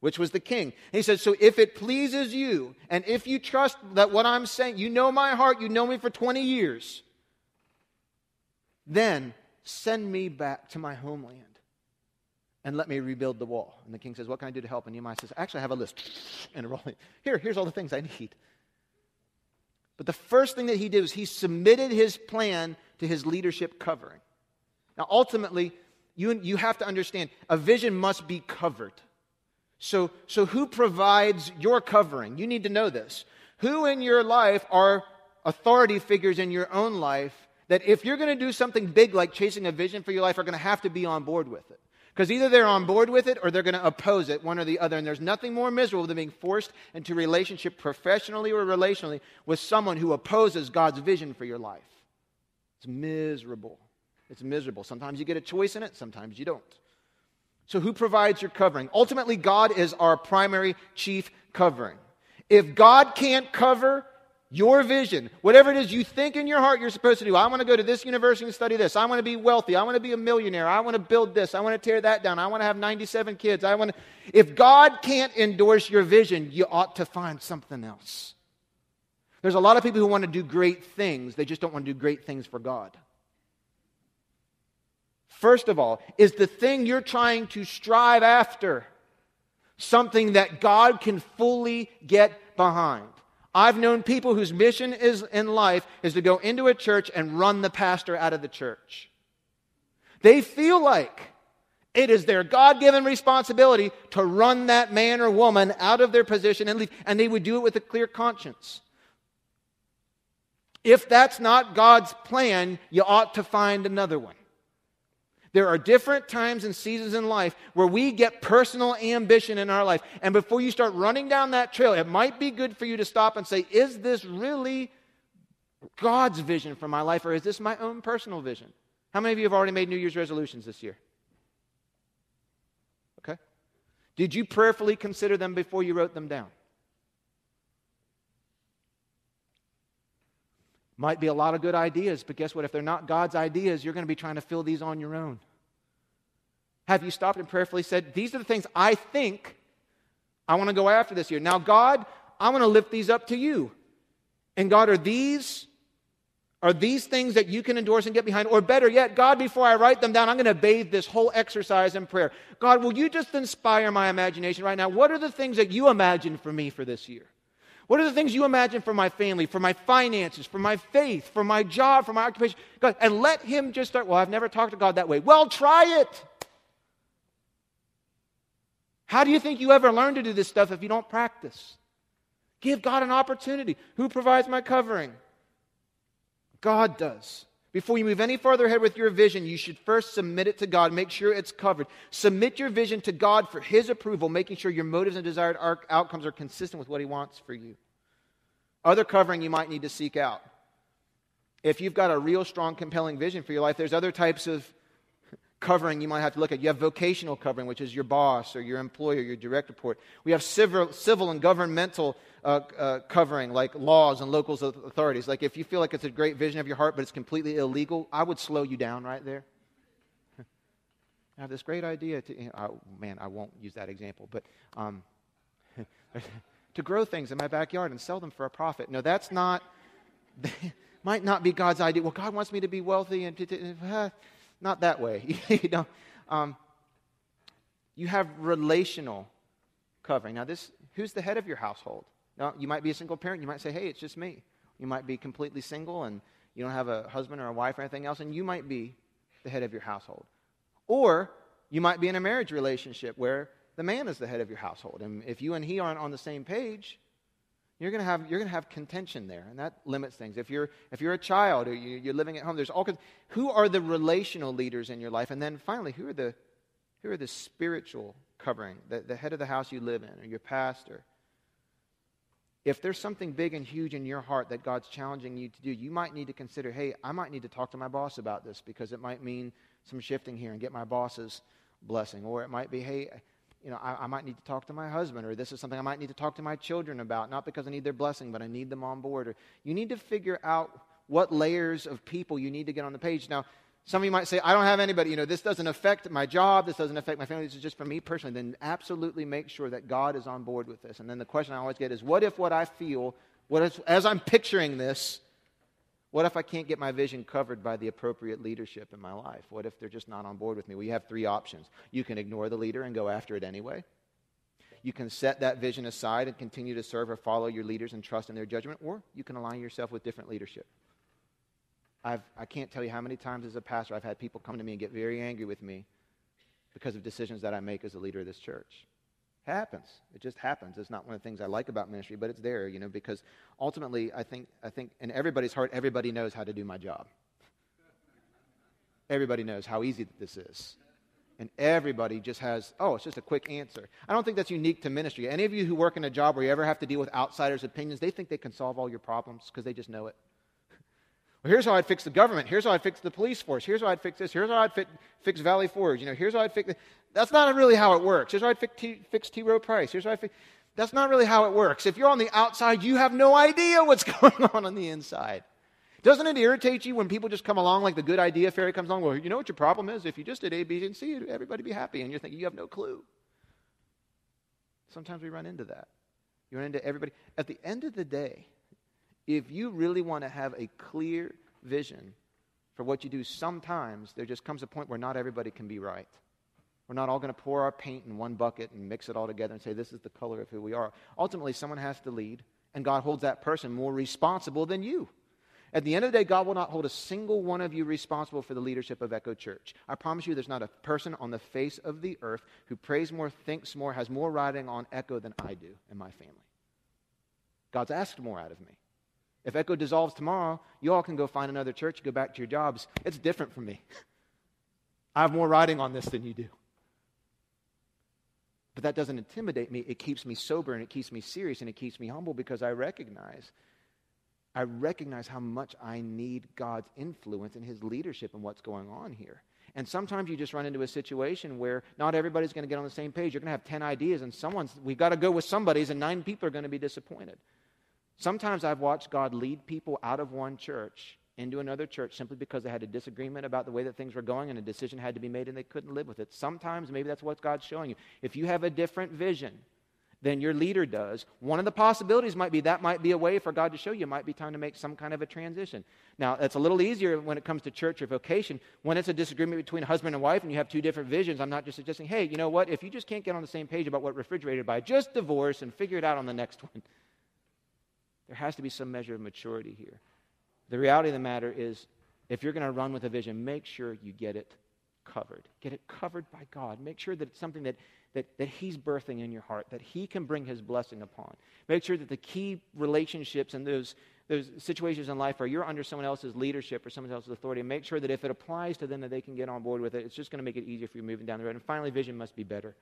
which was the king. And he said, So if it pleases you, and if you trust that what I'm saying, you know my heart, you know me for 20 years, then send me back to my homeland and let me rebuild the wall. And the king says, What can I do to help? And Nehemiah says, Actually, I have a list. [LAUGHS] And rolling. Here, here's all the things I need. But the first thing that he did was he submitted his plan to his leadership covering. Now, ultimately, you, you have to understand a vision must be covered. So, so who provides your covering? You need to know this. Who in your life are authority figures in your own life that if you're going to do something big like chasing a vision for your life are going to have to be on board with it? Because either they're on board with it or they're going to oppose it, one or the other. And there's nothing more miserable than being forced into relationship professionally or relationally with someone who opposes God's vision for your life. It's miserable. It's miserable. Sometimes you get a choice in it, sometimes you don't. So, who provides your covering? Ultimately, God is our primary chief covering. If God can't cover your vision, whatever it is you think in your heart you're supposed to do, I want to go to this university and study this. I want to be wealthy. I want to be a millionaire. I want to build this. I want to tear that down. I want to have 97 kids. I want to. If God can't endorse your vision, you ought to find something else. There's a lot of people who want to do great things, they just don't want to do great things for God. First of all, is the thing you're trying to strive after something that God can fully get behind? I've known people whose mission is in life is to go into a church and run the pastor out of the church. They feel like it is their God given responsibility to run that man or woman out of their position and leave, and they would do it with a clear conscience. If that's not God's plan, you ought to find another one. There are different times and seasons in life where we get personal ambition in our life. And before you start running down that trail, it might be good for you to stop and say, Is this really God's vision for my life, or is this my own personal vision? How many of you have already made New Year's resolutions this year? Okay. Did you prayerfully consider them before you wrote them down? Might be a lot of good ideas, but guess what? If they're not God's ideas, you're going to be trying to fill these on your own. Have you stopped and prayerfully said, These are the things I think I want to go after this year? Now, God, I want to lift these up to you. And God, are these are these things that you can endorse and get behind? Or better yet, God, before I write them down, I'm going to bathe this whole exercise in prayer. God, will you just inspire my imagination right now? What are the things that you imagine for me for this year? What are the things you imagine for my family, for my finances, for my faith, for my job, for my occupation? God, and let Him just start. Well, I've never talked to God that way. Well, try it. How do you think you ever learn to do this stuff if you don't practice? Give God an opportunity. Who provides my covering? God does. Before you move any further ahead with your vision, you should first submit it to God. Make sure it's covered. Submit your vision to God for His approval, making sure your motives and desired outcomes are consistent with what He wants for you. Other covering you might need to seek out. If you've got a real strong, compelling vision for your life, there's other types of covering you might have to look at. You have vocational covering, which is your boss or your employer, your direct report. We have civil, civil and governmental uh, uh, covering, like laws and local authorities. Like if you feel like it's a great vision of your heart, but it's completely illegal, I would slow you down right there. [LAUGHS] I have this great idea to, you know, oh, man, I won't use that example, but um, [LAUGHS] to grow things in my backyard and sell them for a profit. No, that's not, [LAUGHS] might not be God's idea. Well, God wants me to be wealthy and to, uh, not that way. [LAUGHS] you know, um, you have relational covering. Now, this who's the head of your household? Now, you might be a single parent. You might say, "Hey, it's just me." You might be completely single and you don't have a husband or a wife or anything else, and you might be the head of your household. Or you might be in a marriage relationship where the man is the head of your household, and if you and he aren't on the same page, you're going to have you're going to have contention there and that limits things. If you're if you're a child or you, are living at home there's all kinds who are the relational leaders in your life? And then finally who are the who are the spiritual covering the, the head of the house you live in or your pastor? If there's something big and huge in your heart that god's challenging you to do you might need to consider hey i might need to talk to my boss about this because it might mean some shifting here and get my boss's blessing. Or it might be hey you know, I, I, might need to talk to my husband, or this is something I might need to talk to my children about, not because I need their blessing, but I need them on board. Or you need to figure out what layers of people you need to get on the page. Now, some of you might say, I don't have anybody, you know, this doesn't affect my job, this doesn't affect my family, this is just for me personally. Then absolutely make sure that God is on board with this. And then the question I always get is, what if what I feel, what if, as I'm picturing this, what if I can't get my vision covered by the appropriate leadership in my life? What if they're just not on board with me? Well, you have three options. You can ignore the leader and go after it anyway. You can set that vision aside and continue to serve or follow your leaders and trust in their judgment, or you can align yourself with different leadership. I've, I can't tell you how many times as a pastor I've had people come to me and get very angry with me because of decisions that I make as a leader of this church happens. It just happens. It's not one of the things I like about ministry, but it's there, you know, because ultimately I think I think in everybody's heart everybody knows how to do my job. Everybody knows how easy this is. And everybody just has, oh, it's just a quick answer. I don't think that's unique to ministry. Any of you who work in a job where you ever have to deal with outsiders' opinions, they think they can solve all your problems because they just know it. Well, here's how I'd fix the government. Here's how I'd fix the police force. Here's how I'd fix this. Here's how I'd fi- fix Valley Forge. You know, here's how I'd fix. That's not really how it works. Here's how I'd fix T, fix T. Rowe Price. Here's how I fix. That's not really how it works. If you're on the outside, you have no idea what's [LAUGHS] going on on the inside. Doesn't it irritate you when people just come along like the good idea fairy comes along? Well, you know what your problem is? If you just did A, B, and C, everybody be happy. And you're thinking you have no clue. Sometimes we run into that. You run into everybody. At the end of the day, if you really want to have a clear vision for what you do, sometimes there just comes a point where not everybody can be right. We're not all going to pour our paint in one bucket and mix it all together and say, this is the color of who we are. Ultimately, someone has to lead, and God holds that person more responsible than you. At the end of the day, God will not hold a single one of you responsible for the leadership of Echo Church. I promise you, there's not a person on the face of the earth who prays more, thinks more, has more riding on Echo than I do and my family. God's asked more out of me. If Echo dissolves tomorrow, you all can go find another church, go back to your jobs. It's different from me. [LAUGHS] I have more writing on this than you do. But that doesn't intimidate me. It keeps me sober and it keeps me serious and it keeps me humble because I recognize I recognize how much I need God's influence and his leadership in what's going on here. And sometimes you just run into a situation where not everybody's going to get on the same page. You're going to have 10 ideas and someone's we've got to go with somebody's and nine people are going to be disappointed. Sometimes I've watched God lead people out of one church into another church simply because they had a disagreement about the way that things were going and a decision had to be made and they couldn't live with it. Sometimes maybe that's what God's showing you. If you have a different vision than your leader does, one of the possibilities might be that might be a way for God to show you. It might be time to make some kind of a transition. Now, it's a little easier when it comes to church or vocation. When it's a disagreement between husband and wife and you have two different visions, I'm not just suggesting, hey, you know what? If you just can't get on the same page about what refrigerator to buy, just divorce and figure it out on the next [LAUGHS] one. There has to be some measure of maturity here. The reality of the matter is, if you're going to run with a vision, make sure you get it covered. Get it covered by God. Make sure that it's something that, that, that He's birthing in your heart, that He can bring His blessing upon. Make sure that the key relationships and those, those situations in life are you're under someone else's leadership or someone else's authority. And make sure that if it applies to them, that they can get on board with it. It's just going to make it easier for you moving down the road. And finally, vision must be better.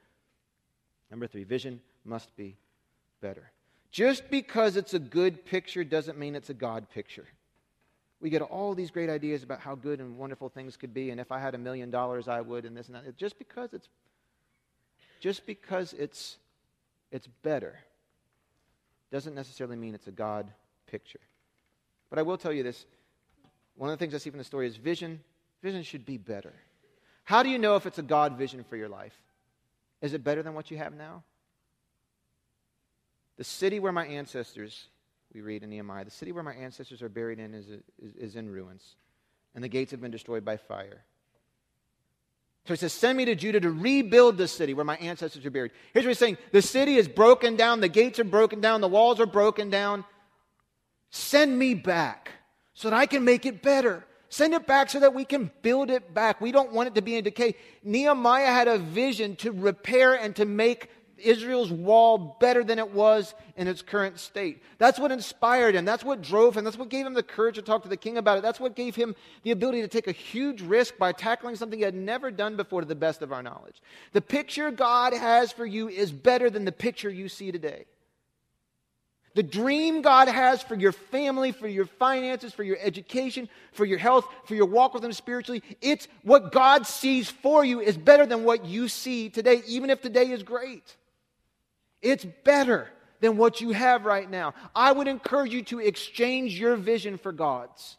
Number three, vision must be better. Just because it's a good picture doesn't mean it's a God picture. We get all these great ideas about how good and wonderful things could be, and if I had a million dollars, I would, and this and that. Just because it's just because it's it's better doesn't necessarily mean it's a God picture. But I will tell you this. One of the things I see from the story is vision. Vision should be better. How do you know if it's a God vision for your life? Is it better than what you have now? The city where my ancestors, we read in Nehemiah, the city where my ancestors are buried in is, is, is in ruins, and the gates have been destroyed by fire. So he says, Send me to Judah to rebuild the city where my ancestors are buried. Here's what he's saying The city is broken down, the gates are broken down, the walls are broken down. Send me back so that I can make it better. Send it back so that we can build it back. We don't want it to be in decay. Nehemiah had a vision to repair and to make Israel's wall better than it was in its current state. That's what inspired him. That's what drove him. That's what gave him the courage to talk to the king about it. That's what gave him the ability to take a huge risk by tackling something he had never done before to the best of our knowledge. The picture God has for you is better than the picture you see today. The dream God has for your family, for your finances, for your education, for your health, for your walk with Him spiritually, it's what God sees for you is better than what you see today, even if today is great. It's better than what you have right now. I would encourage you to exchange your vision for God's.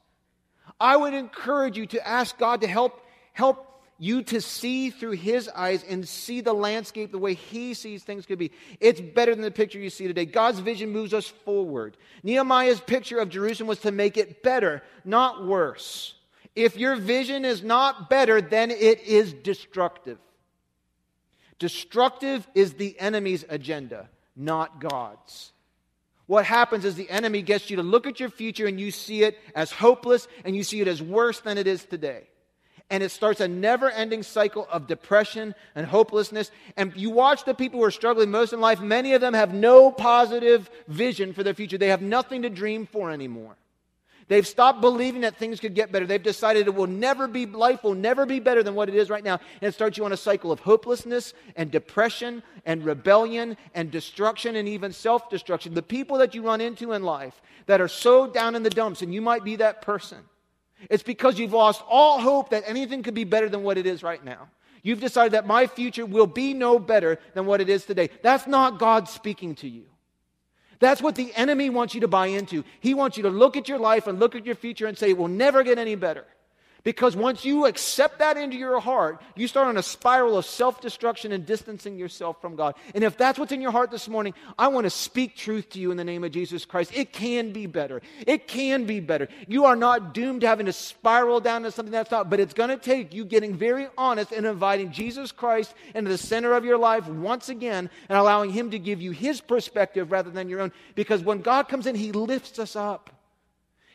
I would encourage you to ask God to help help you to see through his eyes and see the landscape the way he sees things could be. It's better than the picture you see today. God's vision moves us forward. Nehemiah's picture of Jerusalem was to make it better, not worse. If your vision is not better, then it is destructive. Destructive is the enemy's agenda, not God's. What happens is the enemy gets you to look at your future and you see it as hopeless and you see it as worse than it is today. And it starts a never ending cycle of depression and hopelessness. And you watch the people who are struggling most in life, many of them have no positive vision for their future. They have nothing to dream for anymore. They've stopped believing that things could get better. They've decided it will never be, life will never be better than what it is right now. And it starts you on a cycle of hopelessness and depression and rebellion and destruction and even self destruction. The people that you run into in life that are so down in the dumps, and you might be that person, it's because you've lost all hope that anything could be better than what it is right now. You've decided that my future will be no better than what it is today. That's not God speaking to you. That's what the enemy wants you to buy into. He wants you to look at your life and look at your future and say, it will never get any better. Because once you accept that into your heart, you start on a spiral of self destruction and distancing yourself from God. And if that's what's in your heart this morning, I want to speak truth to you in the name of Jesus Christ. It can be better. It can be better. You are not doomed to having to spiral down to something that's not, but it's going to take you getting very honest and inviting Jesus Christ into the center of your life once again and allowing Him to give you His perspective rather than your own. Because when God comes in, He lifts us up.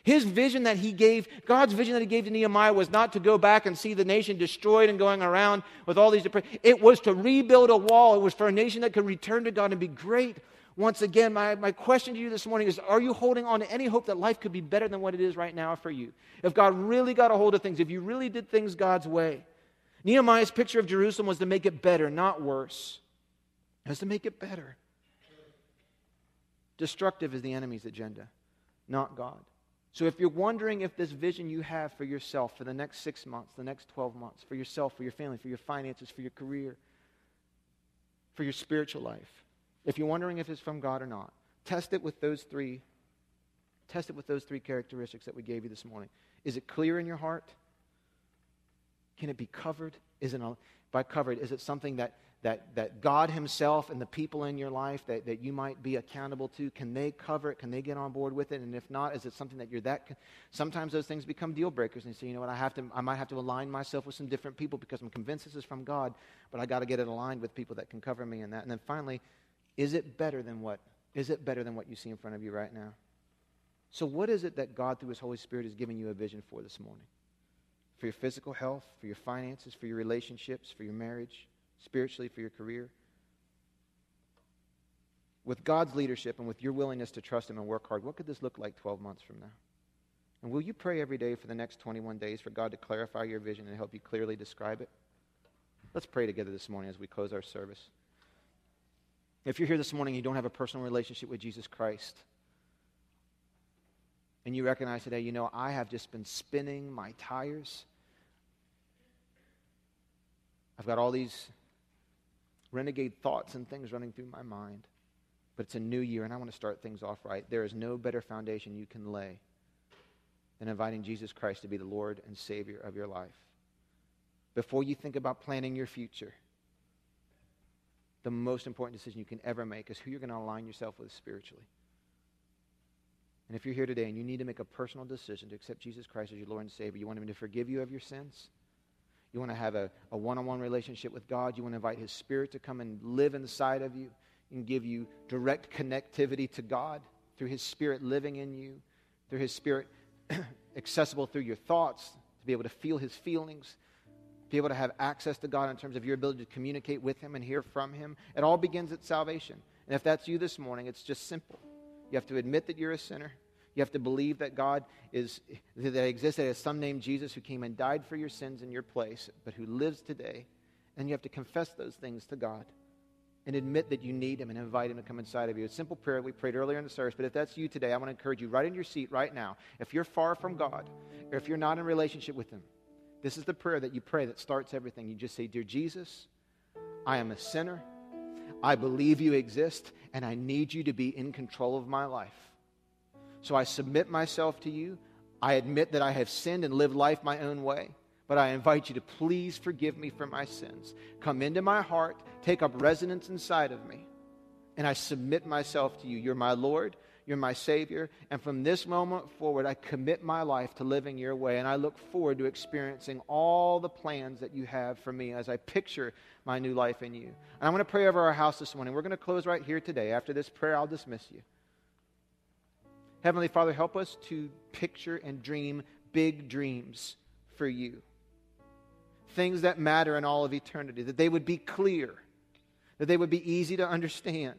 His vision that he gave, God's vision that he gave to Nehemiah was not to go back and see the nation destroyed and going around with all these. It was to rebuild a wall. It was for a nation that could return to God and be great once again. My, my question to you this morning is Are you holding on to any hope that life could be better than what it is right now for you? If God really got a hold of things, if you really did things God's way. Nehemiah's picture of Jerusalem was to make it better, not worse. It was to make it better. Destructive is the enemy's agenda, not God. So if you're wondering if this vision you have for yourself for the next six months, the next 12 months, for yourself, for your family, for your finances, for your career, for your spiritual life, if you're wondering if it's from God or not, test it with those three. Test it with those three characteristics that we gave you this morning. Is it clear in your heart? Can it be covered? Is it by covered? Is it something that that, that God Himself and the people in your life that, that you might be accountable to, can they cover it? Can they get on board with it? And if not, is it something that you're that. Sometimes those things become deal breakers, and you say, you know what, I, have to, I might have to align myself with some different people because I'm convinced this is from God, but I got to get it aligned with people that can cover me in that. And then finally, is it better than what? Is it better than what you see in front of you right now? So, what is it that God, through His Holy Spirit, is giving you a vision for this morning? For your physical health, for your finances, for your relationships, for your marriage? Spiritually, for your career? with God's leadership and with your willingness to trust Him and work hard, what could this look like 12 months from now? And will you pray every day for the next 21 days for God to clarify your vision and help you clearly describe it? Let's pray together this morning as we close our service. If you're here this morning and you don't have a personal relationship with Jesus Christ, and you recognize today, you know, I have just been spinning my tires. I've got all these renegade thoughts and things running through my mind. But it's a new year, and I want to start things off right. There is no better foundation you can lay than inviting Jesus Christ to be the Lord and Savior of your life. Before you think about planning your future, the most important decision you can ever make is who you're going to align yourself with spiritually. And if you're here today and you need to make a personal decision to accept Jesus Christ as your Lord and Savior, you want Him to forgive you of your sins, you want to have a, a one-on-one relationship with God, you want to invite His Spirit to come and live inside of you and give you direct connectivity to God through His Spirit living in you, through His Spirit [CLEARS THROAT] accessible through your thoughts, to be able to feel His feelings, be able to have access to God in terms of your ability to communicate with Him and hear from Him. It all begins at salvation. And if that's you this morning, it's just simple. You have to admit that you're a sinner. You have to believe that God is that exists as some name Jesus who came and died for your sins in your place, but who lives today. And you have to confess those things to God and admit that you need Him and invite Him to come inside of you. It's a simple prayer we prayed earlier in the service, but if that's you today, I want to encourage you right in your seat right now. If you're far from God, or if you're not in relationship with Him, this is the prayer that you pray that starts everything. You just say, Dear Jesus, I am a sinner. I believe you exist, and I need you to be in control of my life. So I submit myself to you. I admit that I have sinned and lived life my own way, but I invite you to please forgive me for my sins. Come into my heart, take up residence inside of me, and I submit myself to you. You're my Lord, you're my Savior, and from this moment forward, I commit my life to living your way, and I look forward to experiencing all the plans that you have for me as I picture my new life in you. And I'm going to pray over our house this morning. We're going to close right here today. After this prayer, I'll dismiss you. Heavenly Father, help us to picture and dream big dreams for you. Things that matter in all of eternity, that they would be clear, that they would be easy to understand,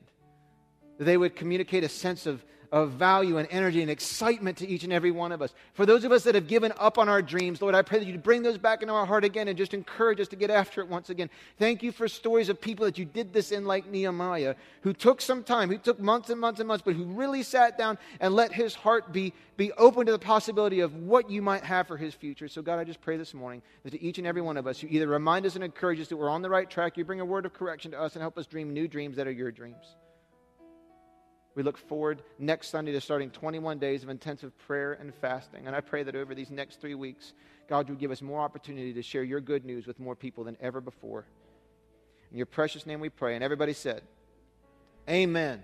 that they would communicate a sense of of value and energy and excitement to each and every one of us. For those of us that have given up on our dreams, Lord, I pray that you bring those back into our heart again and just encourage us to get after it once again. Thank you for stories of people that you did this in, like Nehemiah, who took some time, who took months and months and months, but who really sat down and let his heart be, be open to the possibility of what you might have for his future. So, God, I just pray this morning that to each and every one of us, you either remind us and encourage us that we're on the right track, you bring a word of correction to us, and help us dream new dreams that are your dreams. We look forward next Sunday to starting 21 days of intensive prayer and fasting. And I pray that over these next three weeks, God would give us more opportunity to share your good news with more people than ever before. In your precious name we pray. And everybody said, Amen.